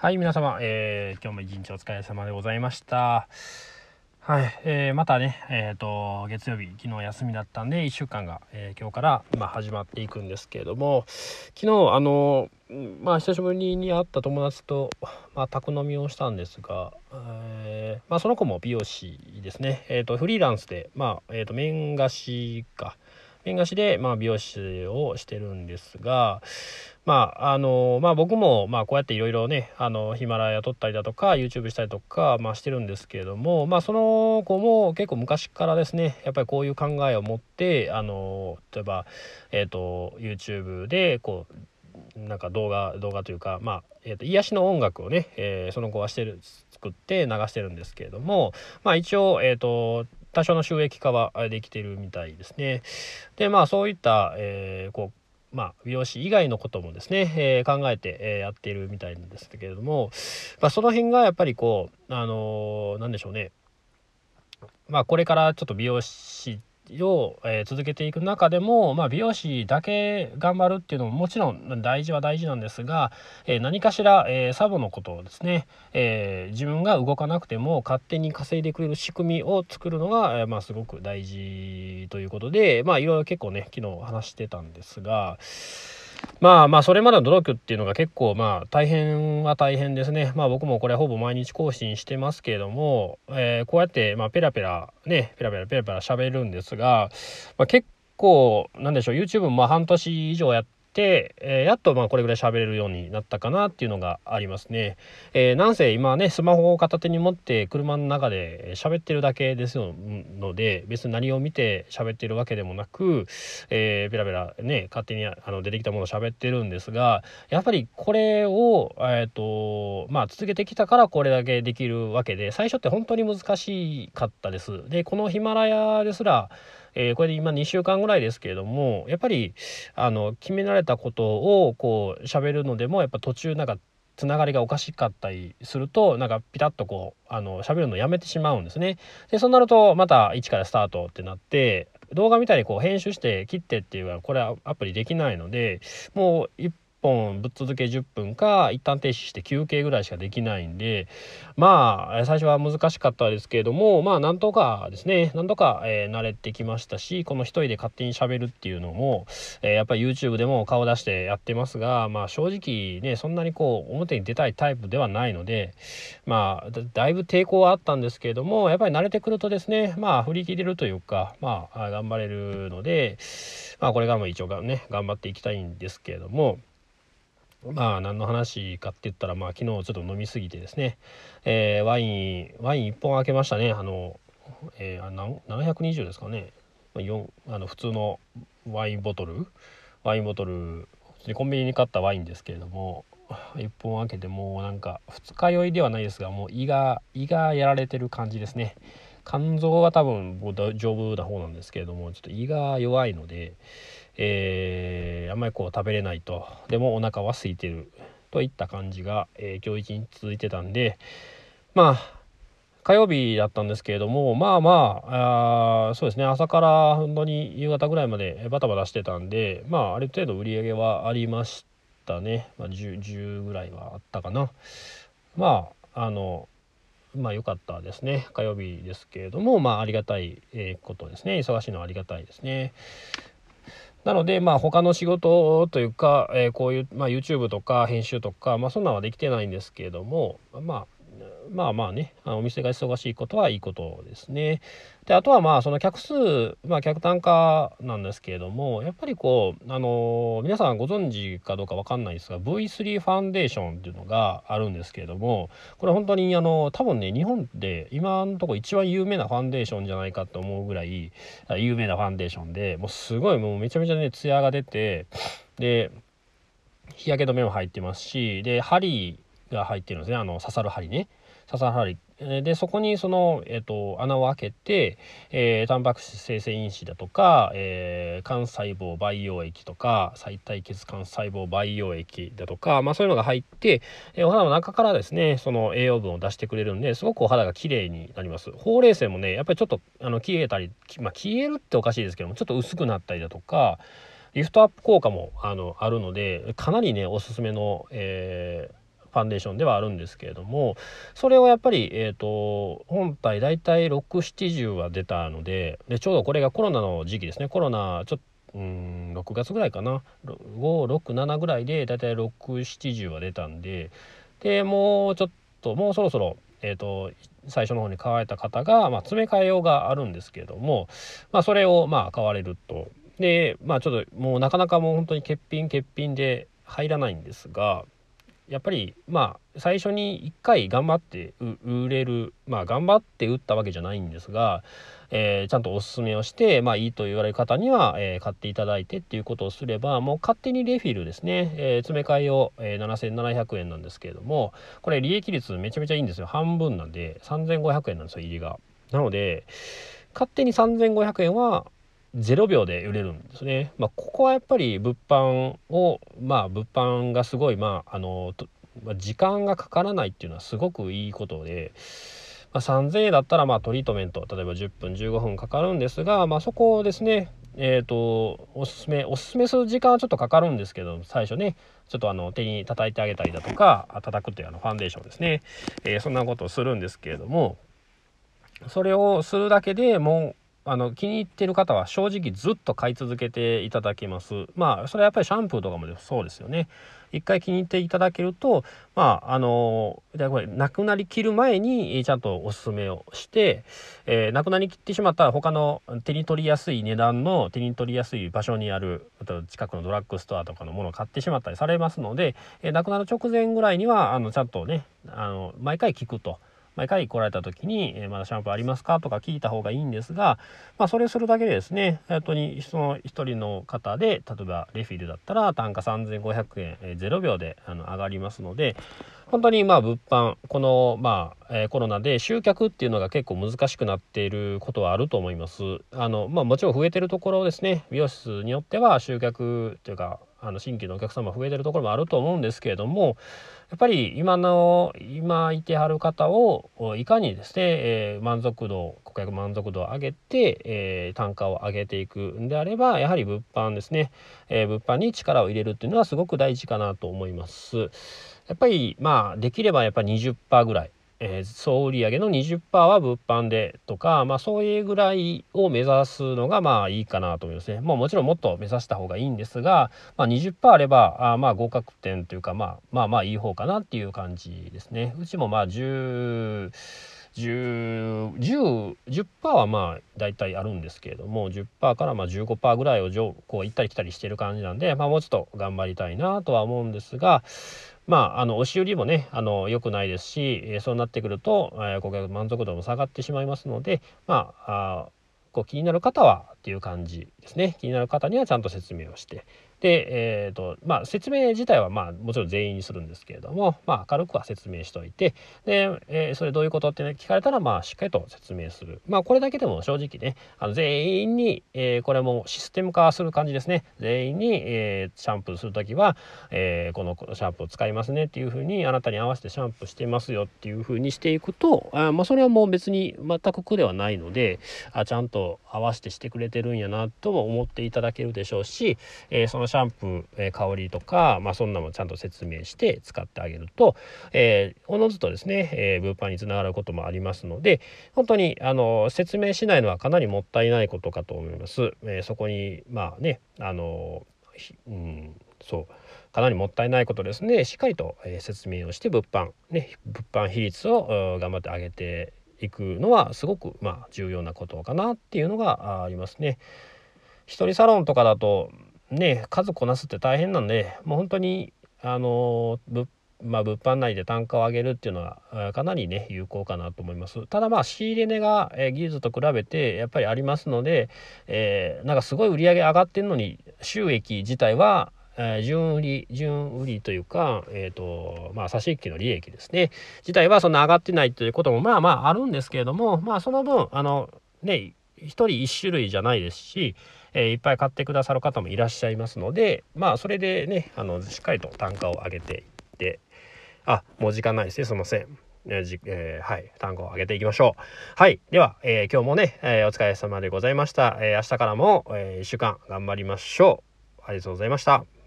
はい、皆様、えー今日も一日お疲れ様でございました。はい、えーまたね、えっ、と、月曜日、昨日休みだったんで、1週間が、えー今日から、まあ、始まっていくんですけれども、昨日、あの、まあ、久しぶりに会った友達と、まあ、宅飲みをしたんですが、えーまあ、その子も美容師ですね。えっ、と、フリーランスで、まあ、えっ、と、面貸しか、面貸しで、まあ、美容師をしてるんですが、まああのまあ、僕も、まあ、こうやっていろいろねあのヒマラヤ撮ったりだとか YouTube したりとか、まあ、してるんですけれども、まあ、その子も結構昔からですねやっぱりこういう考えを持ってあの例えば、えー、と YouTube でこうなんか動画動画というか、まあえー、と癒しの音楽をね、えーその子はしてる作って流してるんですけれども、まあ、一応、えー、と多少の収益化はできてるみたいですね。でまあそういった、えーこうまあ、美容師以外のこともですね、えー考えて、えーやっているみたいなんですけれども、まあ、その辺がやっぱりこうあのーなんでしょうねまあこれからちょっと美容師を、えー続けていく中でも、まあ、美容師だけ頑張るっていうのももちろん大事は大事なんですが、えー何かしら、えーサボのことをですね、え自分が動かなくても勝手に稼いでくれる仕組みを作るのが、えまあ、すごく大事ということでまあいろいろ結構ね昨日話してたんですが。まあまあそれまでの努力っていうのが結構まあ大変は大変ですね。まあ僕もこれほぼ毎日更新してますけれども、えーこうやってまあペラペラねペラペラペラペラ喋るんですが、まあ、結構なんでしょう YouTube もまあ半年以上やって、えーやっとまあこれぐらい喋れるようになったかなっていうのがありますね。えーなんせ今ねスマホを片手に持って車の中で喋ってるだけですので別に何を見て喋ってるわけでもなく、えーペラペラね勝手にあの出てきたものを喋ってるんですがやっぱりこれを、えーとまあ、続けてきたからこれだけできるわけで最初って本当に難しかったです。でこのヒマラヤですらえーこれで今2週間ぐらいですけれどもやっぱりあの決められたことをこう喋るのでもやっぱ途中なんかつながりがおかしかったりするとなんかピタッとこうあの喋るのやめてしまうんですね。でそうなるとまた一からスタートってなって動画みたいにこう編集して切ってっていうのはこれはアプリできないのでもう1本ぶっ続け10分か一旦停止して休憩ぐらいしかできないんでまあ最初は難しかったですけれどもまあなんとかですねなんとか、えー慣れてきましたしこの一人で勝手にしゃべるっていうのも、えーやっぱり YouTube でも顔出してやってますがまあ正直ねそんなにこう表に出たいタイプではないのでまあだいぶ抵抗はあったんですけれどもやっぱり慣れてくるとですねまあ振り切れるというかまああ頑張れるのでまあこれからも一応がね頑張っていきたいんですけれども。まあ何の話かって言ったらまあ昨日ちょっと飲みすぎてですね、えーワインワイン1本開けましたね。あの、えーあな720ですかね。まああの普通のワインボトル。ワインボトルコンビニに買ったワインですけれども1本開けてもうなんか二日酔いではないですがもう胃が胃がやられてる感じですね。肝臓は多分丈夫な方なんですけれどもちょっと胃が弱いので、えーあんまりこう食べれないと。でもお腹は空いてるといった感じが、えー今日一日続いてたんでまあ火曜日だったんですけれどもまあまああそうですね朝から本当に夕方ぐらいまでバタバタしてたんでまあある程度売り上げはありましたね、まあ、10, 10ぐらいはあったかな。まああのまあ良かったですね。火曜日ですけれどもまあありがたいことですね。忙しいのはありがたいですね。なのでまあ他の仕事というか、えーこういう、まあ、YouTube とか編集とかまあそんなんはできてないんですけれどもまあまあまあねあのお店が忙しいことはいいことですね。であとはまあその客数まあ客単価なんですけれどもやっぱりこうあの皆さんご存知かどうかわかんないですが V3 ファンデーションっていうのがあるんですけれどもこれ本当にあの多分ね日本で今のところ一番有名なファンデーションじゃないかと思うぐらい有名なファンデーションでもうすごいもうめちゃめちゃねツヤが出てで日焼け止めも入ってますしで針が入ってるんですねあの刺さる針ね刺さる針えーでそこにその、えー、と穴を開けて、えー、タンパク質生成因子だとか、えー、幹細胞培養液とか再体血幹細胞培養液だとか、まあ、そういうのが入って、えーお肌の中からですねその栄養分を出してくれるんですごくお肌が綺麗になります。ほうれい線もねやっぱりちょっとあの消えたり、まあ、消えるっておかしいですけどもちょっと薄くなったりだとかリフトアップ効果もあのあるのでかなりねおすすめの、えーファンデーションではあるんですけれどもそれをやっぱり、えーと、本体大体670は出たのででちょうどこれがコロナの時期ですね。コロナちょっとうん6月ぐらいかな。567ぐらいで大体670は出たんででもうちょっともうそろそろえーと、最初の方に買われた方が、まあ、詰め替え用があるんですけれども、まあ、それをまあ買われると。でまあちょっともうなかなかもう本当に欠品欠品で入らないんですがやっぱりまあ最初に1回頑張って売れるまあ頑張って売ったわけじゃないんですが、えー、ちゃんとおすすめをしてまあいいと言われる方には、えー、買っていただいてっていうことをすればもう勝手にレフィルですね、えー、詰め替えを、え7700円なんですけれどもこれ利益率めちゃめちゃいいんですよ半分なんで3500円なんですよ入りが。なので勝手に3500円は0秒で売れるんですね。まあ、ここはやっぱり物販をまあ物販がすごいまああの時間がかからないっていうのはすごくいいことで、まあ、3,000円だったらまあトリートメント例えば10分15分かかるんですが、まあ、そこをですねえーと、おすすめおすすめする時間はちょっとかかるんですけど最初ねちょっとあの手に叩いてあげたりだとか叩くっていうあのファンデーションですね、えー、そんなことをするんですけれどもそれをするだけでもうあの気に入ってる方は正直ずっと買い続けていただけますまあそれはやっぱりシャンプーとかもそうですよね一回気に入っていただけるとまああのこれなくなりきる前にちゃんとおすすめをして、えー、なくなりきってしまったら他の手に取りやすい値段の手に取りやすい場所にある近くのドラッグストアとかのものを買ってしまったりされますので、えー、なくなる直前ぐらいにはあのちゃんとねあの毎回聞くと。毎回来られた時に、え、まだシャンプーありますかとか聞いた方がいいんですが、まあ、それするだけでですね本当にその1人の方で例えばレフィルだったら単価3500円、えー、0秒であの上がりますので本当にまあ物販このまあ、え、コロナで集客っていうのが結構難しくなっていることはあると思います。あのまあ、もちろん増えてるところですね美容室によっては集客というかあの新規のお客様増えてるところもあると思うんですけれどもやっぱり今の今いてはる方をいかにですね、えー、満足度顧客満足度を上げて、えー、単価を上げていくんであればやはり物販ですね、えー、物販に力を入れるっていうのはすごく大事かなと思います。やっぱりまあできればやっぱ20%ぐらいえー、総売上の20%は物販でとか、まあ、そういうぐらいを目指すのがまあいいかなと思いますね。もうもちろんもっと目指した方がいいんですが、まあ、20%あればあまあ合格点というか、まあ、まあまあいい方かなっていう感じですね。うちもまあ10 10, 10, 10%はまあ大体あるんですけれども10%からまあ15%ぐらいをこう行ったり来たりしてる感じなんで、まあ、もうちょっと頑張りたいなとは思うんですがまああの押し売りもねあの良くないですし、そうなってくると、え、顧客満足度も下がってしまいますのでまああこう気になる方はっていう感じですね。気になる方にはちゃんと説明をして。で、えーとまあ、説明自体はまあもちろん全員にするんですけれども、まあ、軽くは説明しておいてで、えー、それどういうことって、ね、聞かれたらまあしっかりと説明する、まあ、これだけでも正直ねあの全員に、えー、これもシステム化する感じですね。全員に、えー、シャンプーする時は、えー、このシャンプーを使いますねっていうふうにあなたに合わせてシャンプーしてますよっていうふうにしていくとあ、まあ、それはもう別に全く苦ではないのであちゃんと合わせてしてくれてるんやなとも思っていただけるでしょうし、えー、そのシャンプー、え、香りとか、まあ、そんなもちゃんと説明して使ってあげると、えー、おのずとですね、えー、物販につながることもありますので本当にあの説明しないのはかなりもったいないことかと思います。えー、そこにまあねあのうんそうかなりもったいないことですねしっかりと、え、説明をして物販ね物販比率を頑張って上げていくのはすごくまあ重要なことかなっていうのがありますね。一人サロンとかだとね数こなすって大変なんでもう本当にあの物まあ、物販内で単価を上げるっていうのはかなりね有効かなと思います。ただまあ仕入れ値が、え技術と比べてやっぱりありますので、えー、なんかすごい売り上げ上がってるのに収益自体はえー、純売り純売りというか、えーとまあ、差し引きの利益ですね自体はそんな上がってないということもまあまああるんですけれどもまあその分あのね1人1種類じゃないですし、えー、いっぱい買ってくださる方もいらっしゃいますのでまあそれでねあのしっかりと単価を上げていってあもう時間ないですねすいません。えーえー、はい、単語を上げていきましょう。はい、では、えー、今日もね、え、お疲れ様でございました。え、明日からも、え、1週間頑張りましょう。ありがとうございました。